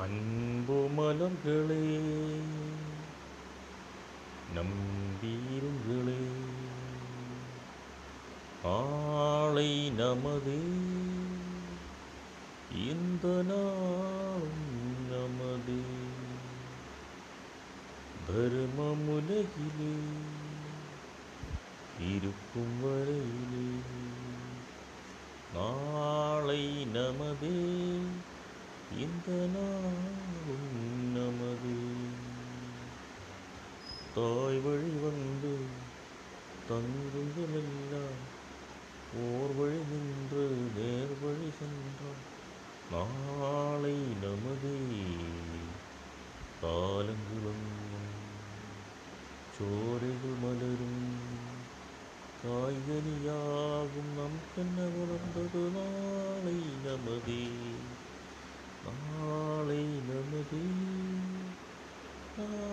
அன்பு மலர்களே நம்பீருங்களே. ஆளை நமதே இந்த நாளும் நமதே. தர்மமுலகிலே இருக்கும் வரையிலே நாளை நமதே. இந்த நாளும் நமதே தாய் வழி வந்து தங்குங்களெல்லாம் ஓர் வழி நின்று நேர் வழி சென்றான் நாளை நமது. காலங்களும் சோரைகள் மலரும் காய்கனியாகும் நம் கண்ண வளர்ந்தது நாளை நமதே. Mm-hmm.